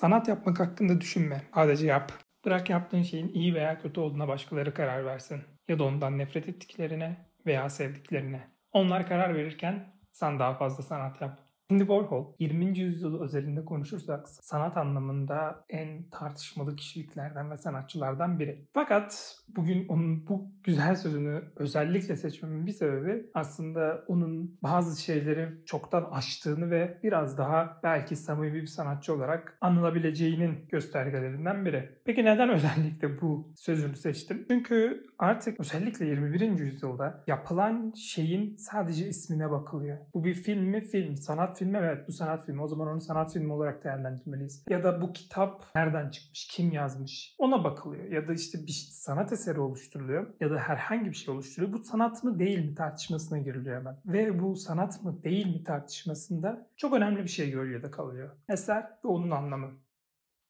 Sanat yapmak hakkında düşünme. Sadece yap. Bırak yaptığın şeyin iyi veya kötü olduğuna başkaları karar versin. Ya da ondan nefret ettiklerine veya sevdiklerine. Onlar karar verirken sen daha fazla sanat yap. Andy Warhol 20. yüzyıl özelinde konuşursak sanat anlamında en tartışmalı kişiliklerden ve sanatçılardan biri. Fakat bugün onun bu güzel sözünü özellikle seçmemin bir sebebi aslında onun bazı şeyleri çoktan aştığını ve biraz daha belki samimi bir sanatçı olarak anılabileceğinin göstergelerinden biri. Peki neden özellikle bu sözünü seçtim? Çünkü artık özellikle 21. yüzyılda yapılan şeyin sadece ismine bakılıyor. Bu bir film mi? Film. Sanat filmi evet bu sanat filmi. O zaman onu sanat filmi olarak değerlendirmeliyiz. Ya da bu kitap nereden çıkmış? Kim yazmış? Ona bakılıyor. Ya da işte bir sanat eseri oluşturuluyor. Ya da herhangi bir şey oluşturuyor. Bu sanat mı değil mi tartışmasına giriliyor hemen. Ve bu sanat mı değil mi tartışmasında çok önemli bir şey gölgede kalıyor. Eser ve onun anlamı.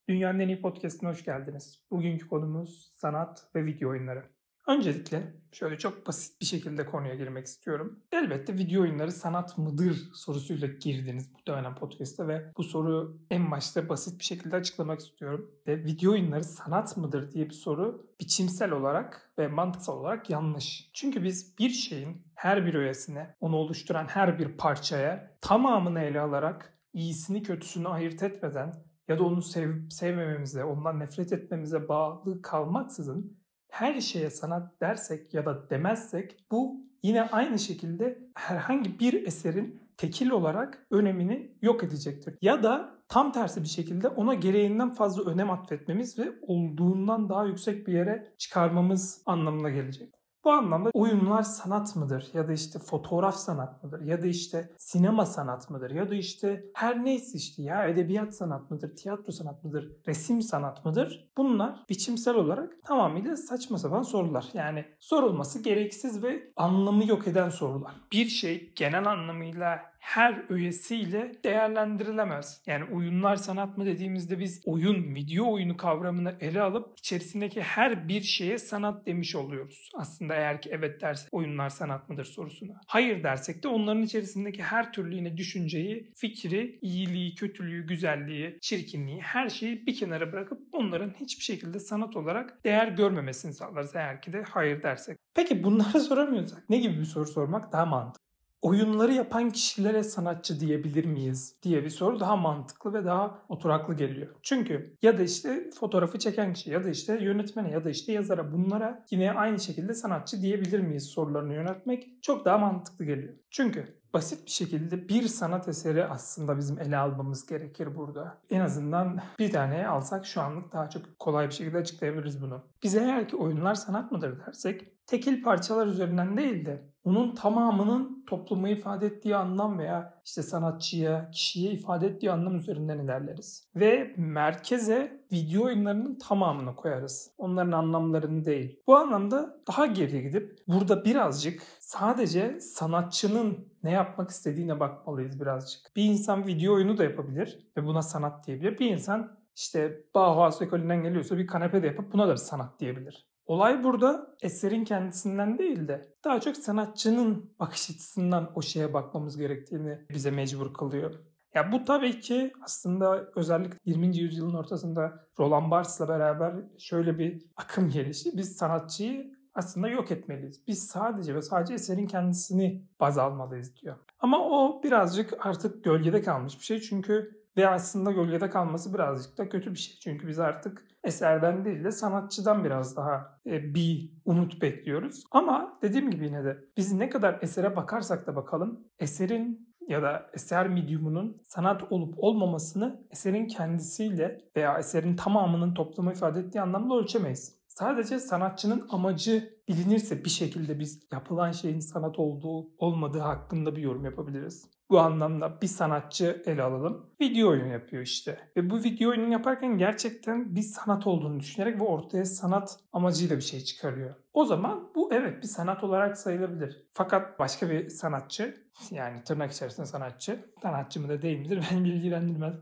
Dünyanın en iyi podcastine hoş geldiniz. Bugünkü konumuz sanat ve video oyunları. Öncelikle şöyle çok basit bir şekilde konuya girmek istiyorum. Elbette video oyunları sanat mıdır sorusuyla girdiniz muhtemelen podcast'te ve bu soru en başta basit bir şekilde açıklamak istiyorum. Ve video oyunları sanat mıdır diye bir soru biçimsel olarak ve mantıksal olarak yanlış. Çünkü biz bir şeyin her bir öğesine, onu oluşturan her bir parçaya tamamını ele alarak iyisini kötüsünü ayırt etmeden ya da onu sev, sevmememize, ondan nefret etmemize bağlı kalmaksızın her şeye sanat dersek ya da demezsek bu yine aynı şekilde herhangi bir eserin tekil olarak önemini yok edecektir. Ya da tam tersi bir şekilde ona gereğinden fazla önem atfetmemiz ve olduğundan daha yüksek bir yere çıkarmamız anlamına gelecek. Bu anlamda oyunlar sanat mıdır? Ya da işte fotoğraf sanat mıdır? Ya da işte sinema sanat mıdır? Ya da işte her neyse işte ya edebiyat sanat mıdır? Tiyatro sanat mıdır? Resim sanat mıdır? Bunlar biçimsel olarak tamamıyla saçma sapan sorular. Yani sorulması gereksiz ve anlamı yok eden sorular. Bir şey genel anlamıyla her öğesiyle değerlendirilemez. Yani oyunlar sanat mı dediğimizde biz oyun, video oyunu kavramını ele alıp içerisindeki her bir şeye sanat demiş oluyoruz. Aslında eğer ki evet dersek oyunlar sanat mıdır sorusuna. Hayır dersek de onların içerisindeki her türlü yine düşünceyi, fikri, iyiliği, kötülüğü, güzelliği, çirkinliği her şeyi bir kenara bırakıp onların hiçbir şekilde sanat olarak değer görmemesini sağlarız eğer ki de hayır dersek. Peki bunları soramıyorsak ne gibi bir soru sormak daha mantıklı? Oyunları yapan kişilere sanatçı diyebilir miyiz diye bir soru daha mantıklı ve daha oturaklı geliyor. Çünkü ya da işte fotoğrafı çeken kişi ya da işte yönetmene ya da işte yazara bunlara yine aynı şekilde sanatçı diyebilir miyiz sorularını yönetmek çok daha mantıklı geliyor. Çünkü basit bir şekilde bir sanat eseri aslında bizim ele almamız gerekir burada. En azından bir tane alsak şu anlık daha çok kolay bir şekilde açıklayabiliriz bunu. Biz eğer ki oyunlar sanat mıdır dersek tekil parçalar üzerinden değil de onun tamamının toplumu ifade ettiği anlam veya işte sanatçıya, kişiye ifade ettiği anlam üzerinden ilerleriz. Ve merkeze video oyunlarının tamamını koyarız. Onların anlamlarını değil. Bu anlamda daha geriye gidip burada birazcık sadece sanatçının ne yapmak istediğine bakmalıyız birazcık. Bir insan video oyunu da yapabilir ve buna sanat diyebilir. Bir insan işte Bauhaus ekolünden geliyorsa bir kanepe de yapıp buna da bir sanat diyebilir. Olay burada eserin kendisinden değil de daha çok sanatçının bakış açısından o şeye bakmamız gerektiğini bize mecbur kılıyor. Ya bu tabii ki aslında özellikle 20. yüzyılın ortasında Roland Barthes'la beraber şöyle bir akım gelişti. Biz sanatçıyı aslında yok etmeliyiz. Biz sadece ve sadece eserin kendisini baz almalıyız diyor. Ama o birazcık artık gölgede kalmış bir şey. Çünkü ve aslında gölgede kalması birazcık da kötü bir şey. Çünkü biz artık eserden değil de sanatçıdan biraz daha e, bir umut bekliyoruz. Ama dediğim gibi yine de biz ne kadar esere bakarsak da bakalım eserin ya da eser medyumunun sanat olup olmamasını eserin kendisiyle veya eserin tamamının toplumu ifade ettiği anlamda ölçemeyiz. Sadece sanatçının amacı bilinirse bir şekilde biz yapılan şeyin sanat olduğu olmadığı hakkında bir yorum yapabiliriz. Bu anlamda bir sanatçı ele alalım. Video oyunu yapıyor işte. Ve bu video oyunu yaparken gerçekten bir sanat olduğunu düşünerek ve ortaya sanat amacıyla bir şey çıkarıyor. O zaman bu evet bir sanat olarak sayılabilir. Fakat başka bir sanatçı yani tırnak içerisinde sanatçı sanatçı mı da değil midir beni ilgilendirmez.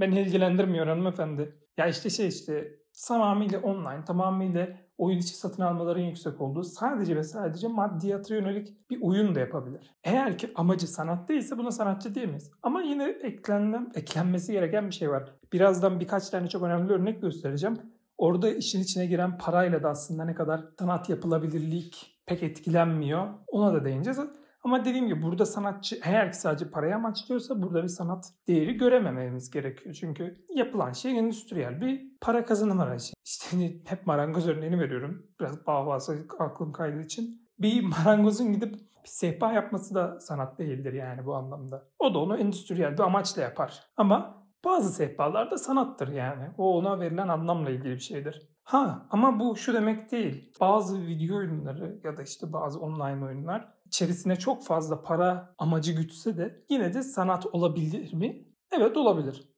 Beni ilgilendirmiyor hanımefendi. Ya işte şey işte tamamıyla online, tamamıyla oyun içi satın almaların yüksek olduğu sadece ve sadece maddiyata yönelik bir oyun da yapabilir. Eğer ki amacı sanat değilse buna sanatçı diyemeyiz. Ama yine eklenmem, eklenmesi gereken bir şey var. Birazdan birkaç tane çok önemli örnek göstereceğim. Orada işin içine giren parayla da aslında ne kadar sanat yapılabilirlik pek etkilenmiyor. Ona da değineceğiz. Ama dediğim gibi burada sanatçı eğer ki sadece paraya amaçlıyorsa burada bir sanat değeri göremememiz gerekiyor. Çünkü yapılan şey endüstriyel bir para kazanım aracı. İşte hani hep marangoz örneğini veriyorum. Biraz bağvası aklım kaydığı için. Bir marangozun gidip bir sehpa yapması da sanat değildir yani bu anlamda. O da onu endüstriyel bir amaçla yapar. Ama bazı sehpalar da sanattır yani. O ona verilen anlamla ilgili bir şeydir. Ha ama bu şu demek değil. Bazı video oyunları ya da işte bazı online oyunlar içerisine çok fazla para amacı gütse de yine de sanat olabilir mi? Evet olabilir.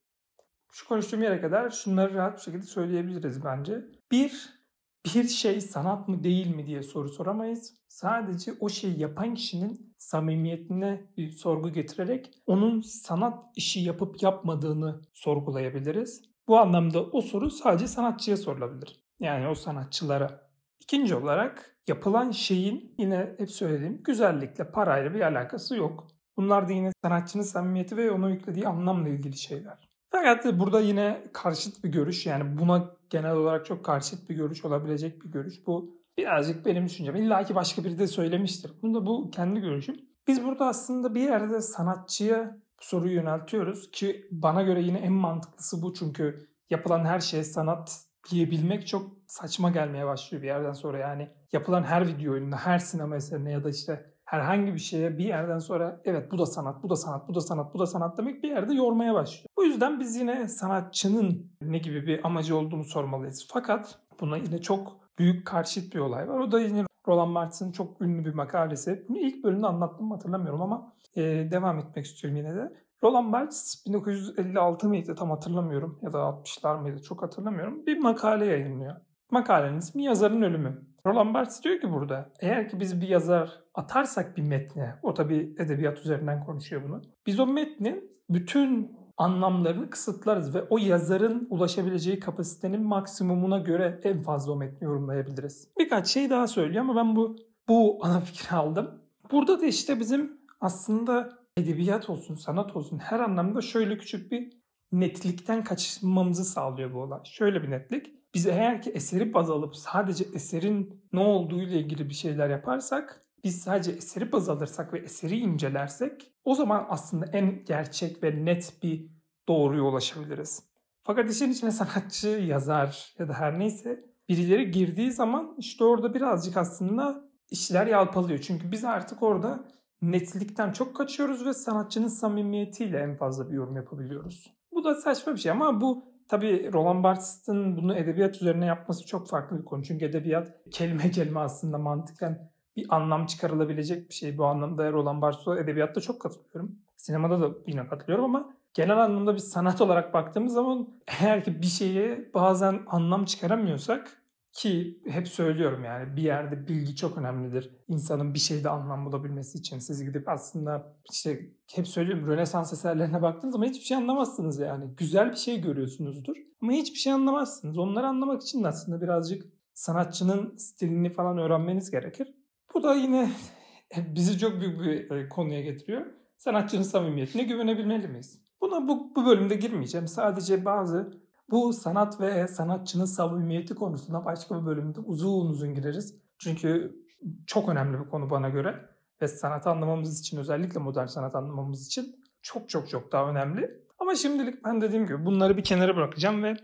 Şu konuştuğum yere kadar şunları rahat bir şekilde söyleyebiliriz bence. Bir, bir şey sanat mı değil mi diye soru soramayız. Sadece o şeyi yapan kişinin samimiyetine bir sorgu getirerek onun sanat işi yapıp yapmadığını sorgulayabiliriz. Bu anlamda o soru sadece sanatçıya sorulabilir. Yani o sanatçılara. İkinci olarak yapılan şeyin yine hep söylediğim güzellikle, parayla bir alakası yok. Bunlar da yine sanatçının samimiyeti ve ona yüklediği anlamla ilgili şeyler. Fakat burada yine karşıt bir görüş yani buna genel olarak çok karşıt bir görüş olabilecek bir görüş. Bu birazcık benim düşüncem. İlla ki başka biri de söylemiştir. Bunda bu kendi görüşüm. Biz burada aslında bir yerde sanatçıya bu soruyu yöneltiyoruz ki bana göre yine en mantıklısı bu çünkü yapılan her şey sanat diyebilmek çok saçma gelmeye başlıyor bir yerden sonra yani yapılan her video oyununa, her sinema eserine ya da işte herhangi bir şeye bir yerden sonra evet bu da sanat, bu da sanat, bu da sanat, bu da sanat demek bir yerde yormaya başlıyor. Bu yüzden biz yine sanatçının ne gibi bir amacı olduğunu sormalıyız. Fakat buna yine çok büyük karşıt bir olay var. O da yine Roland Barthes'in çok ünlü bir makalesi. Bunu ilk bölümde anlattım hatırlamıyorum ama e, devam etmek istiyorum yine de. Roland Barthes 1956 mıydı tam hatırlamıyorum ya da 60'lar mıydı çok hatırlamıyorum. Bir makale yayınlıyor. Makalenin ismi Yazarın Ölümü. Roland Barthes diyor ki burada eğer ki biz bir yazar atarsak bir metne, o tabi edebiyat üzerinden konuşuyor bunu. Biz o metnin bütün anlamlarını kısıtlarız ve o yazarın ulaşabileceği kapasitenin maksimumuna göre en fazla o metni yorumlayabiliriz. Birkaç şey daha söylüyor ama ben bu bu ana fikri aldım. Burada da işte bizim aslında edebiyat olsun, sanat olsun her anlamda şöyle küçük bir netlikten kaçınmamızı sağlıyor bu olay. Şöyle bir netlik. Biz eğer ki eseri baz alıp sadece eserin ne olduğu ile ilgili bir şeyler yaparsak, biz sadece eseri baz alırsak ve eseri incelersek o zaman aslında en gerçek ve net bir doğruya ulaşabiliriz. Fakat işin içine sanatçı, yazar ya da her neyse birileri girdiği zaman işte orada birazcık aslında işler yalpalıyor. Çünkü biz artık orada netlikten çok kaçıyoruz ve sanatçının samimiyetiyle en fazla bir yorum yapabiliyoruz. Bu da saçma bir şey ama bu tabii Roland Barthes'in bunu edebiyat üzerine yapması çok farklı bir konu. Çünkü edebiyat kelime kelime aslında mantıken bir anlam çıkarılabilecek bir şey. Bu anlamda Roland Barthes'e edebiyatta çok katılıyorum. Sinemada da yine katılıyorum ama genel anlamda bir sanat olarak baktığımız zaman eğer ki bir şeye bazen anlam çıkaramıyorsak ki hep söylüyorum yani bir yerde bilgi çok önemlidir. İnsanın bir şeyde anlam bulabilmesi için. Siz gidip aslında işte hep söylüyorum Rönesans eserlerine baktığınız zaman hiçbir şey anlamazsınız yani. Güzel bir şey görüyorsunuzdur ama hiçbir şey anlamazsınız. Onları anlamak için de aslında birazcık sanatçının stilini falan öğrenmeniz gerekir. Bu da yine bizi çok büyük bir e, konuya getiriyor. Sanatçının samimiyetine güvenebilmeli miyiz? Buna bu, bu bölümde girmeyeceğim. Sadece bazı bu sanat ve sanatçının samimiyeti konusunda başka bir bölümde uzun uzun gireriz. Çünkü çok önemli bir konu bana göre ve sanat anlamamız için özellikle modern sanat anlamamız için çok çok çok daha önemli. Ama şimdilik ben dediğim gibi bunları bir kenara bırakacağım ve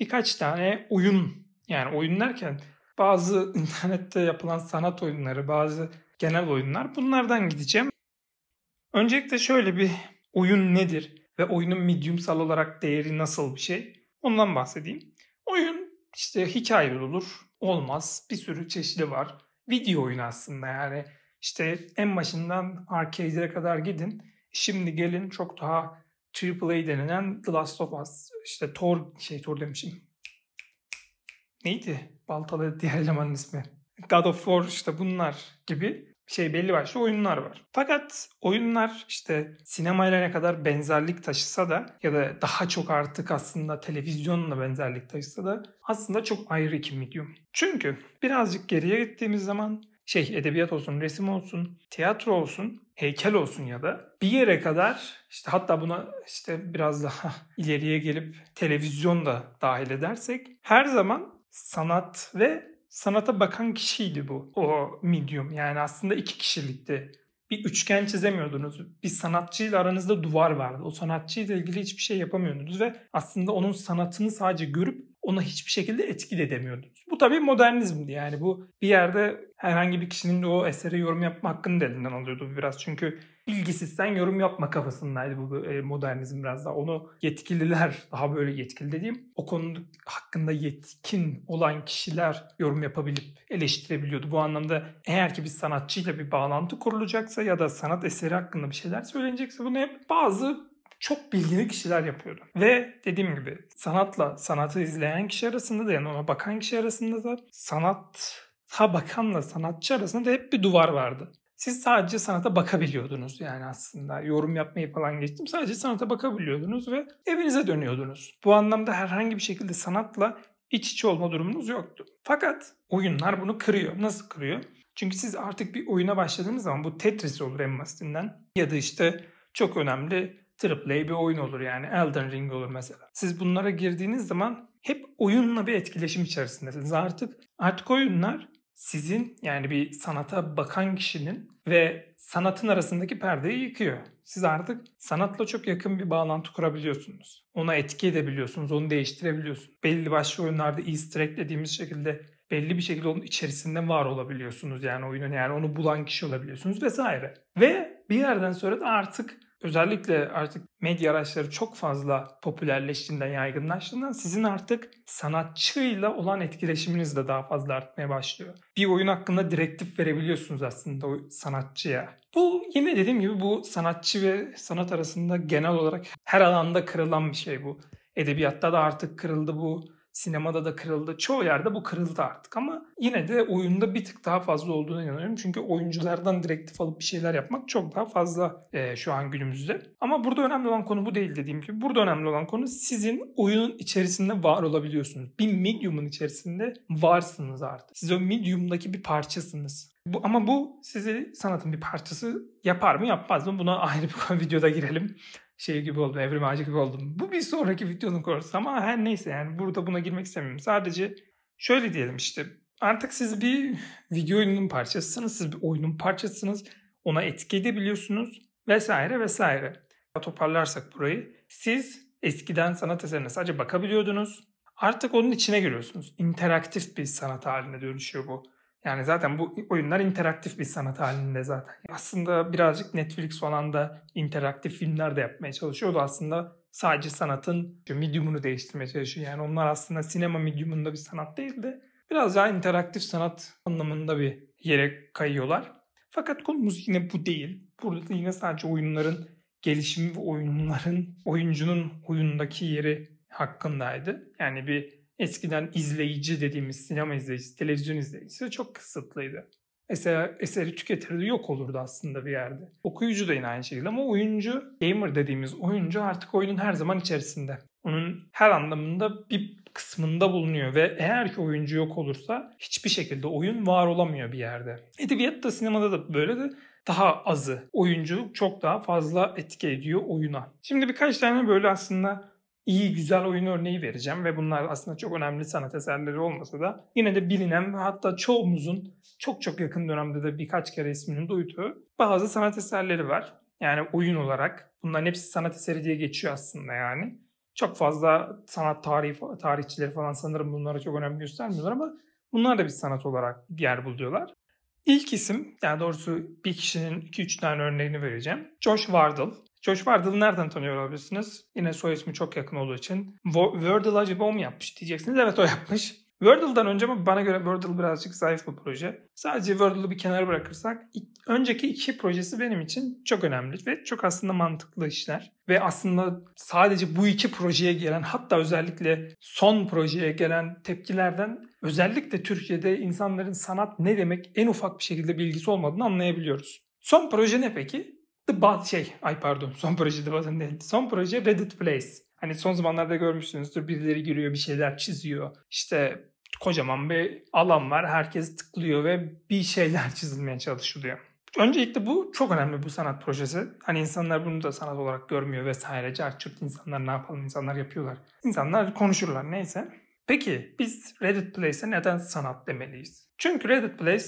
birkaç tane oyun yani oyun derken bazı internette yapılan sanat oyunları, bazı genel oyunlar bunlardan gideceğim. Öncelikle şöyle bir oyun nedir ve oyunun mediumsal olarak değeri nasıl bir şey? Ondan bahsedeyim. Oyun işte hikayeli olur, olmaz. Bir sürü çeşidi var. Video oyunu aslında yani. İşte en başından arcade'e kadar gidin. Şimdi gelin çok daha AAA denilen The Last of Us, işte Thor, şey Thor demişim. Neydi? Baltalı diğer elemanın ismi. God of War işte bunlar gibi şey belli başlı oyunlar var. Fakat oyunlar işte sinemayla ne kadar benzerlik taşısa da ya da daha çok artık aslında televizyonla benzerlik taşısa da aslında çok ayrı iki medium. Çünkü birazcık geriye gittiğimiz zaman şey edebiyat olsun, resim olsun, tiyatro olsun, heykel olsun ya da bir yere kadar işte hatta buna işte biraz daha ileriye gelip televizyon da dahil edersek her zaman sanat ve sanata bakan kişiydi bu. O medium yani aslında iki kişilikti. Bir üçgen çizemiyordunuz. Bir sanatçıyla aranızda duvar vardı. O sanatçıyla ilgili hiçbir şey yapamıyordunuz ve aslında onun sanatını sadece görüp ona hiçbir şekilde etki edemiyordunuz. Bu tabii modernizmdi yani bu bir yerde herhangi bir kişinin de o eseri yorum yapma hakkını da elinden alıyordu biraz. Çünkü bilgisizsen yorum yapma kafasındaydı bu e, modernizm biraz da. Onu yetkililer, daha böyle yetkili dediğim o konu hakkında yetkin olan kişiler yorum yapabilip eleştirebiliyordu. Bu anlamda eğer ki bir sanatçıyla bir bağlantı kurulacaksa ya da sanat eseri hakkında bir şeyler söylenecekse bunu hep bazı çok bilgili kişiler yapıyordu. Ve dediğim gibi sanatla sanatı izleyen kişi arasında da yani ona bakan kişi arasında da sanata bakanla sanatçı arasında da hep bir duvar vardı. Siz sadece sanata bakabiliyordunuz yani aslında. Yorum yapmayı falan geçtim. Sadece sanata bakabiliyordunuz ve evinize dönüyordunuz. Bu anlamda herhangi bir şekilde sanatla iç içe olma durumunuz yoktu. Fakat oyunlar bunu kırıyor. Nasıl kırıyor? Çünkü siz artık bir oyuna başladığınız zaman bu Tetris olur en basitinden. Ya da işte çok önemli AAA bir oyun olur yani Elden Ring olur mesela. Siz bunlara girdiğiniz zaman hep oyunla bir etkileşim içerisindesiniz. Artık artık oyunlar sizin yani bir sanata bakan kişinin ve sanatın arasındaki perdeyi yıkıyor. Siz artık sanatla çok yakın bir bağlantı kurabiliyorsunuz. Ona etki edebiliyorsunuz, onu değiştirebiliyorsunuz. Belli başlı oyunlarda easter egg dediğimiz şekilde belli bir şekilde onun içerisinde var olabiliyorsunuz yani oyunun yani onu bulan kişi olabiliyorsunuz vesaire. Ve bir yerden sonra da artık özellikle artık medya araçları çok fazla popülerleştiğinden, yaygınlaştığından sizin artık sanatçıyla olan etkileşiminiz de daha fazla artmaya başlıyor. Bir oyun hakkında direktif verebiliyorsunuz aslında o sanatçıya. Bu yine dediğim gibi bu sanatçı ve sanat arasında genel olarak her alanda kırılan bir şey bu. Edebiyatta da artık kırıldı bu Sinemada da kırıldı. Çoğu yerde bu kırıldı artık ama yine de oyunda bir tık daha fazla olduğunu inanıyorum. Çünkü oyunculardan direktif alıp bir şeyler yapmak çok daha fazla e, şu an günümüzde. Ama burada önemli olan konu bu değil dediğim gibi. Burada önemli olan konu sizin oyunun içerisinde var olabiliyorsunuz. Bir medium'un içerisinde varsınız artık. Siz o medium'daki bir parçasınız. Bu, ama bu sizi sanatın bir parçası yapar mı yapmaz mı? Buna ayrı bir videoda girelim şey gibi oldum, evrim ağacı gibi oldum. Bu bir sonraki videonun konusu ama her neyse yani burada buna girmek istemiyorum. Sadece şöyle diyelim işte artık siz bir video oyunun parçasısınız, siz bir oyunun parçasısınız. Ona etki edebiliyorsunuz vesaire vesaire. Toparlarsak burayı siz eskiden sanat eserine sadece bakabiliyordunuz. Artık onun içine giriyorsunuz. İnteraktif bir sanat haline dönüşüyor bu. Yani zaten bu oyunlar interaktif bir sanat halinde zaten. Aslında birazcık Netflix falan da interaktif filmler de yapmaya çalışıyordu. Aslında sadece sanatın medium'unu değiştirmeye çalışıyor. Yani onlar aslında sinema medium'unda bir sanat değil de biraz daha interaktif sanat anlamında bir yere kayıyorlar. Fakat konumuz yine bu değil. Burada da yine sadece oyunların gelişimi ve oyunların oyuncunun oyundaki yeri hakkındaydı. Yani bir eskiden izleyici dediğimiz sinema izleyicisi, televizyon izleyicisi çok kısıtlıydı. Eser, eseri tüketirdi yok olurdu aslında bir yerde. Okuyucu da yine aynı şekilde ama oyuncu, gamer dediğimiz oyuncu artık oyunun her zaman içerisinde. Onun her anlamında bir kısmında bulunuyor ve eğer ki oyuncu yok olursa hiçbir şekilde oyun var olamıyor bir yerde. Edebiyatta, sinemada da böyle de daha azı. Oyunculuk çok daha fazla etki ediyor oyuna. Şimdi birkaç tane böyle aslında iyi güzel oyun örneği vereceğim ve bunlar aslında çok önemli sanat eserleri olmasa da yine de bilinen ve hatta çoğumuzun çok çok yakın dönemde de birkaç kere ismini duyduğu bazı sanat eserleri var. Yani oyun olarak bunların hepsi sanat eseri diye geçiyor aslında yani. Çok fazla sanat tarihi, tarihçileri falan sanırım bunlara çok önem göstermiyorlar ama bunlar da bir sanat olarak yer buluyorlar. İlk isim, yani doğrusu bir kişinin 2-3 tane örneğini vereceğim. Josh Wardle. Josh Wardle'ı nereden tanıyor olabilirsiniz? Yine soy ismi çok yakın olduğu için. Wordle acaba o mu yapmış diyeceksiniz. Evet o yapmış. Wordle'dan önce ama bana göre Wordle birazcık zayıf bir proje. Sadece Wordle'ı bir kenara bırakırsak önceki iki projesi benim için çok önemli ve çok aslında mantıklı işler. Ve aslında sadece bu iki projeye gelen hatta özellikle son projeye gelen tepkilerden özellikle Türkiye'de insanların sanat ne demek en ufak bir şekilde bilgisi olmadığını anlayabiliyoruz. Son proje ne peki? The Bot şey, ay pardon son proje The Bot'ın değil. Son proje Reddit Place. Hani son zamanlarda görmüşsünüzdür birileri giriyor bir şeyler çiziyor. İşte kocaman bir alan var. Herkes tıklıyor ve bir şeyler çizilmeye çalışılıyor. Öncelikle bu çok önemli bu sanat projesi. Hani insanlar bunu da sanat olarak görmüyor vesaire. Çarçurt insanlar ne yapalım insanlar yapıyorlar. İnsanlar konuşurlar neyse. Peki biz Reddit Place'e neden sanat demeliyiz? Çünkü Reddit Place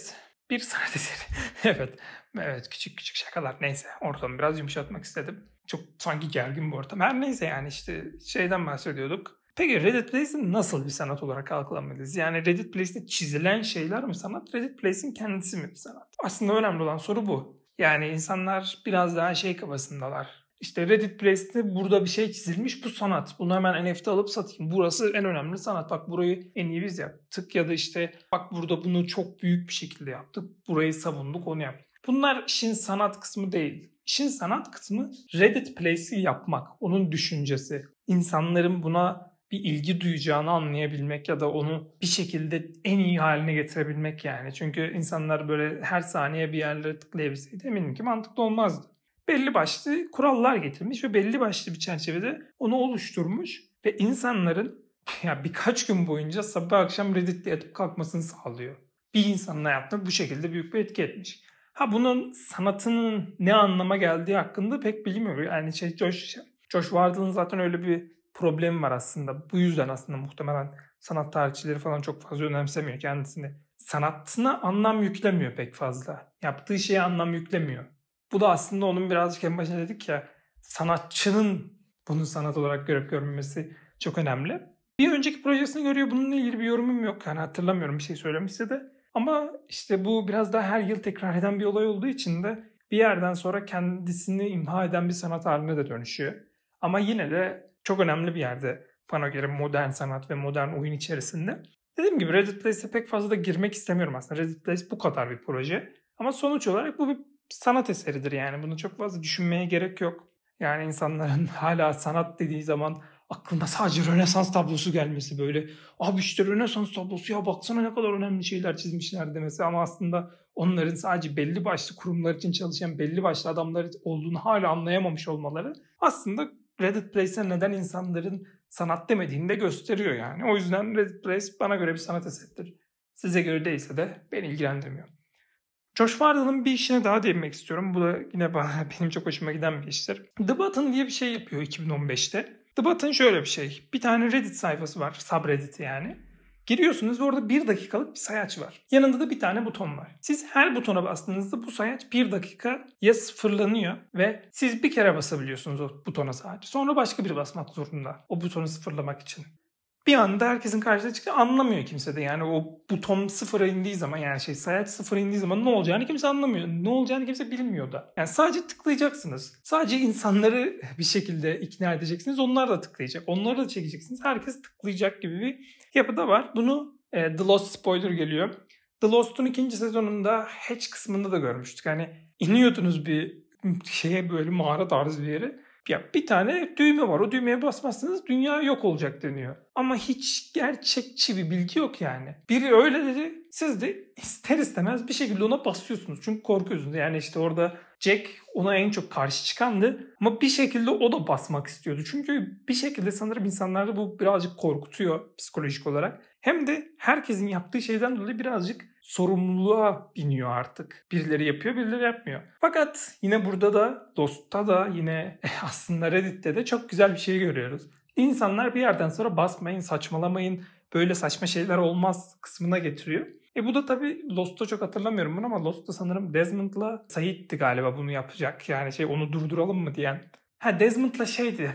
bir sanat eseri. evet. Evet küçük küçük şakalar neyse. Ortamı biraz yumuşatmak istedim. Çok sanki gergin bu ortam. Her neyse yani işte şeyden bahsediyorduk. Peki Reddit Place'i nasıl bir sanat olarak algılamalıyız? Yani Reddit Place'te çizilen şeyler mi sanat? Reddit Place'in kendisi mi bir sanat? Aslında önemli olan soru bu. Yani insanlar biraz daha şey kafasındalar. İşte Reddit Place'te burada bir şey çizilmiş bu sanat. Bunu hemen NFT alıp satayım. Burası en önemli sanat. Bak burayı en iyi biz yaptık. Ya da işte bak burada bunu çok büyük bir şekilde yaptık. Burayı savunduk onu yaptık. Bunlar işin sanat kısmı değil. İşin sanat kısmı Reddit Place'i yapmak. Onun düşüncesi. İnsanların buna bir ilgi duyacağını anlayabilmek ya da onu bir şekilde en iyi haline getirebilmek yani. Çünkü insanlar böyle her saniye bir yerlere tıklayabilseydi eminim ki mantıklı olmazdı. Belli başlı kurallar getirmiş ve belli başlı bir çerçevede onu oluşturmuş ve insanların ya birkaç gün boyunca sabah akşam Reddit'te yatıp kalkmasını sağlıyor. Bir insanın hayatına bu şekilde büyük bir etki etmiş. Ha bunun sanatının ne anlama geldiği hakkında pek bilmiyorum. Yani şey Josh, Josh Wardle'ın zaten öyle bir problemi var aslında. Bu yüzden aslında muhtemelen sanat tarihçileri falan çok fazla önemsemiyor kendisini. Sanatına anlam yüklemiyor pek fazla. Yaptığı şeye anlam yüklemiyor. Bu da aslında onun birazcık en başında dedik ya sanatçının bunu sanat olarak görüp görmemesi çok önemli. Bir önceki projesini görüyor. Bununla ilgili bir yorumum yok. Yani hatırlamıyorum bir şey söylemişse de. Ama işte bu biraz daha her yıl tekrar eden bir olay olduğu için de bir yerden sonra kendisini imha eden bir sanat haline de dönüşüyor. Ama yine de çok önemli bir yerde göre modern sanat ve modern oyun içerisinde. Dediğim gibi Reddit Place'e pek fazla da girmek istemiyorum aslında. Reddit Place bu kadar bir proje. Ama sonuç olarak bu bir sanat eseridir yani. Bunu çok fazla düşünmeye gerek yok. Yani insanların hala sanat dediği zaman aklında sadece Rönesans tablosu gelmesi böyle. Abi işte Rönesans tablosu ya baksana ne kadar önemli şeyler çizmişler demesi ama aslında onların sadece belli başlı kurumlar için çalışan belli başlı adamlar olduğunu hala anlayamamış olmaları aslında Reddit Place'e neden insanların sanat demediğini de gösteriyor yani. O yüzden Reddit Place bana göre bir sanat eseridir. Size göre değilse de beni ilgilendirmiyor. Josh Wardle'ın bir işine daha değinmek istiyorum. Bu da yine bana, benim çok hoşuma giden bir iştir. The Button diye bir şey yapıyor 2015'te. The Button şöyle bir şey. Bir tane Reddit sayfası var. Subreddit yani. Giriyorsunuz ve orada bir dakikalık bir sayaç var. Yanında da bir tane buton var. Siz her butona bastığınızda bu sayaç bir dakika ya sıfırlanıyor ve siz bir kere basabiliyorsunuz o butona sadece. Sonra başka biri basmak zorunda o butonu sıfırlamak için bir anda herkesin karşısına çıktı anlamıyor kimse de. Yani o buton sıfıra indiği zaman yani şey sayaç sıfıra indiği zaman ne olacağını kimse anlamıyor. Ne olacağını kimse bilmiyor da. Yani sadece tıklayacaksınız. Sadece insanları bir şekilde ikna edeceksiniz. Onlar da tıklayacak. Onları da çekeceksiniz. Herkes tıklayacak gibi bir yapıda var. Bunu e, The Lost spoiler geliyor. The Lost'un ikinci sezonunda Hatch kısmında da görmüştük. Hani iniyordunuz bir şeye böyle mağara tarzı bir yere ya bir tane düğme var. O düğmeye basmazsanız dünya yok olacak deniyor. Ama hiç gerçekçi bir bilgi yok yani. Biri öyle dedi. Siz de ister istemez bir şekilde ona basıyorsunuz. Çünkü korkuyorsunuz. Yani işte orada Jack ona en çok karşı çıkandı. Ama bir şekilde o da basmak istiyordu. Çünkü bir şekilde sanırım insanları bu birazcık korkutuyor psikolojik olarak. Hem de herkesin yaptığı şeyden dolayı birazcık sorumluluğa biniyor artık. Birileri yapıyor, birileri yapmıyor. Fakat yine burada da, Dost'ta da yine aslında Reddit'te de çok güzel bir şey görüyoruz. İnsanlar bir yerden sonra basmayın, saçmalamayın, böyle saçma şeyler olmaz kısmına getiriyor. E bu da tabii Lost'ta çok hatırlamıyorum bunu ama Lost'ta sanırım Desmond'la Said'ti galiba bunu yapacak. Yani şey onu durduralım mı diyen. Ha Desmond'la şeydi.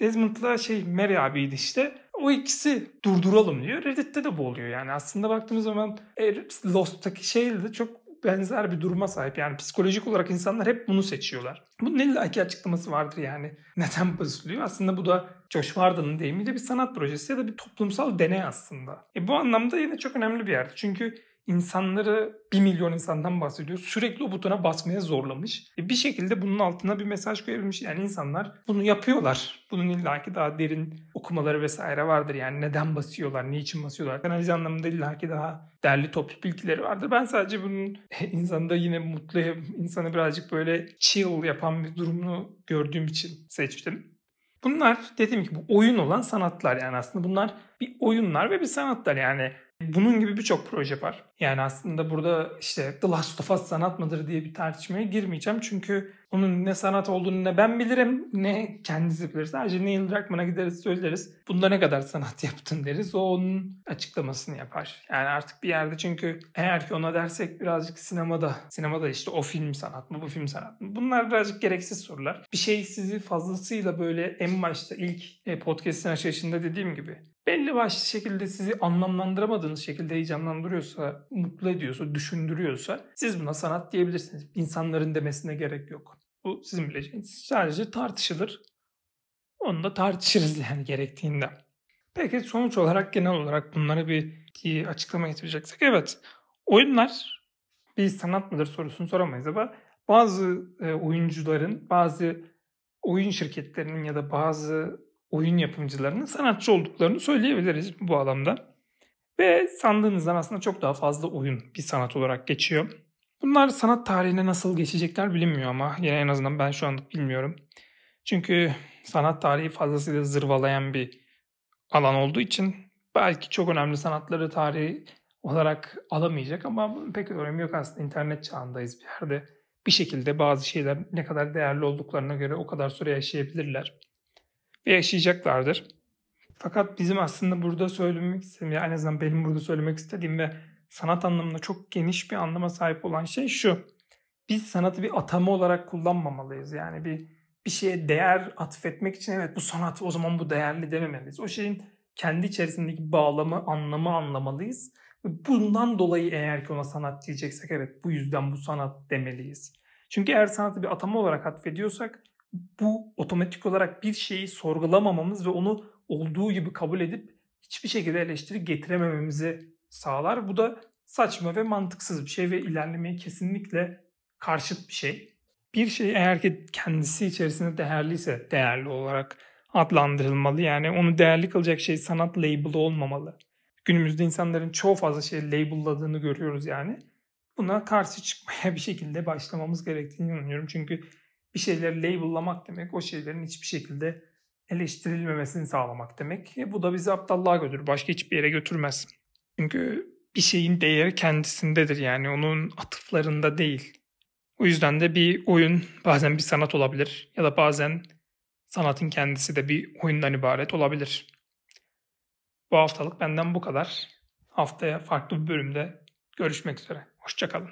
Desmond'la şey Mary abiydi işte o ikisi durduralım diyor. Reddit'te de bu oluyor. Yani aslında baktığımız zaman Lost'taki şeyle de çok benzer bir duruma sahip. Yani psikolojik olarak insanlar hep bunu seçiyorlar. Bunun illaki açıklaması vardır yani. Neden basılıyor? Aslında bu da Josh Warda'nın deyimiyle bir sanat projesi ya da bir toplumsal deney aslında. E bu anlamda yine çok önemli bir yerde. Çünkü insanları 1 milyon insandan bahsediyor. Sürekli o butona basmaya zorlamış. E bir şekilde bunun altına bir mesaj koyabilmiş. Yani insanlar bunu yapıyorlar. Bunun illaki daha derin okumaları vesaire vardır. Yani neden basıyorlar, niçin basıyorlar. Analiz anlamında illaki daha derli toplu bilgileri vardır. Ben sadece bunun insanda yine mutlu, insanı birazcık böyle chill yapan bir durumunu gördüğüm için seçtim. Bunlar dediğim gibi oyun olan sanatlar yani aslında bunlar bir oyunlar ve bir sanatlar yani bunun gibi birçok proje var. Yani aslında burada işte The Last of Us sanat mıdır diye bir tartışmaya girmeyeceğim. Çünkü onun ne sanat olduğunu ne ben bilirim ne kendisi bilir. Sadece Neil Druckmann'a gideriz söyleriz. Bunda ne kadar sanat yaptın deriz. O onun açıklamasını yapar. Yani artık bir yerde çünkü eğer ki ona dersek birazcık sinemada. Sinemada işte o film sanat mı bu film sanat mı? Bunlar birazcık gereksiz sorular. Bir şey sizi fazlasıyla böyle en başta ilk e, podcast'in açılışında dediğim gibi belli başlı şekilde sizi anlamlandıramadığınız şekilde heyecanlandırıyorsa, mutlu ediyorsa, düşündürüyorsa siz buna sanat diyebilirsiniz. İnsanların demesine gerek yok. Bu sizin bileceğiniz. Sadece tartışılır. Onu da tartışırız yani gerektiğinde. Peki sonuç olarak genel olarak bunlara bir, açıklama getireceksek. Evet oyunlar bir sanat mıdır sorusunu soramayız ama bazı e, oyuncuların, bazı oyun şirketlerinin ya da bazı oyun yapımcılarının sanatçı olduklarını söyleyebiliriz bu alanda. Ve sandığınızdan aslında çok daha fazla oyun bir sanat olarak geçiyor. Bunlar sanat tarihine nasıl geçecekler bilinmiyor ama yine en azından ben şu anda bilmiyorum. Çünkü sanat tarihi fazlasıyla zırvalayan bir alan olduğu için belki çok önemli sanatları tarihi olarak alamayacak ama pek önemi yok aslında internet çağındayız bir yerde. Bir şekilde bazı şeyler ne kadar değerli olduklarına göre o kadar süre yaşayabilirler ve yaşayacaklardır. Fakat bizim aslında burada söylemek istediğim, yani en azından benim burada söylemek istediğim ve sanat anlamında çok geniş bir anlama sahip olan şey şu. Biz sanatı bir atama olarak kullanmamalıyız. Yani bir bir şeye değer atfetmek için evet bu sanat o zaman bu değerli dememeliyiz. O şeyin kendi içerisindeki bağlamı, anlamı anlamalıyız. Bundan dolayı eğer ki ona sanat diyeceksek evet bu yüzden bu sanat demeliyiz. Çünkü eğer sanatı bir atama olarak atfediyorsak bu otomatik olarak bir şeyi sorgulamamamız ve onu olduğu gibi kabul edip hiçbir şekilde eleştiri getiremememizi sağlar. Bu da saçma ve mantıksız bir şey ve ilerlemeye kesinlikle karşıt bir şey. Bir şey eğer ki kendisi içerisinde değerliyse değerli olarak adlandırılmalı. Yani onu değerli kılacak şey sanat label'ı olmamalı. Günümüzde insanların çoğu fazla şey label'ladığını görüyoruz yani. Buna karşı çıkmaya bir şekilde başlamamız gerektiğini inanıyorum. Çünkü bir şeyleri label'lamak demek o şeylerin hiçbir şekilde eleştirilmemesini sağlamak demek. E bu da bizi aptallığa götürür. Başka hiçbir yere götürmez. Çünkü bir şeyin değeri kendisindedir yani onun atıflarında değil. O yüzden de bir oyun bazen bir sanat olabilir ya da bazen sanatın kendisi de bir oyundan ibaret olabilir. Bu haftalık benden bu kadar. Haftaya farklı bir bölümde görüşmek üzere. Hoşçakalın.